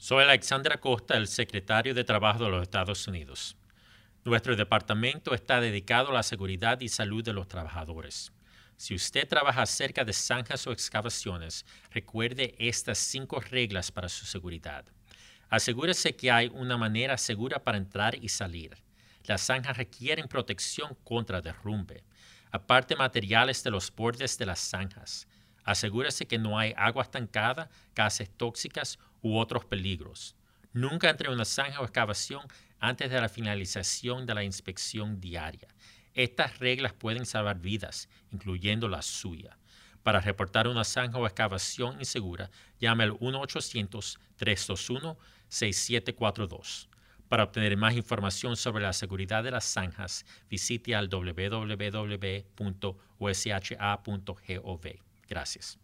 Soy Alexandra Costa, el secretario de Trabajo de los Estados Unidos. Nuestro departamento está dedicado a la seguridad y salud de los trabajadores. Si usted trabaja cerca de zanjas o excavaciones, recuerde estas cinco reglas para su seguridad. Asegúrese que hay una manera segura para entrar y salir. Las zanjas requieren protección contra derrumbe. Aparte materiales de los bordes de las zanjas. Asegúrese que no hay agua estancada, gases tóxicas u otros peligros. Nunca entre en una zanja o excavación antes de la finalización de la inspección diaria. Estas reglas pueden salvar vidas, incluyendo la suya. Para reportar una zanja o excavación insegura, llame al 1-800-321-6742. Para obtener más información sobre la seguridad de las zanjas, visite al www.usha.gov. Gracias.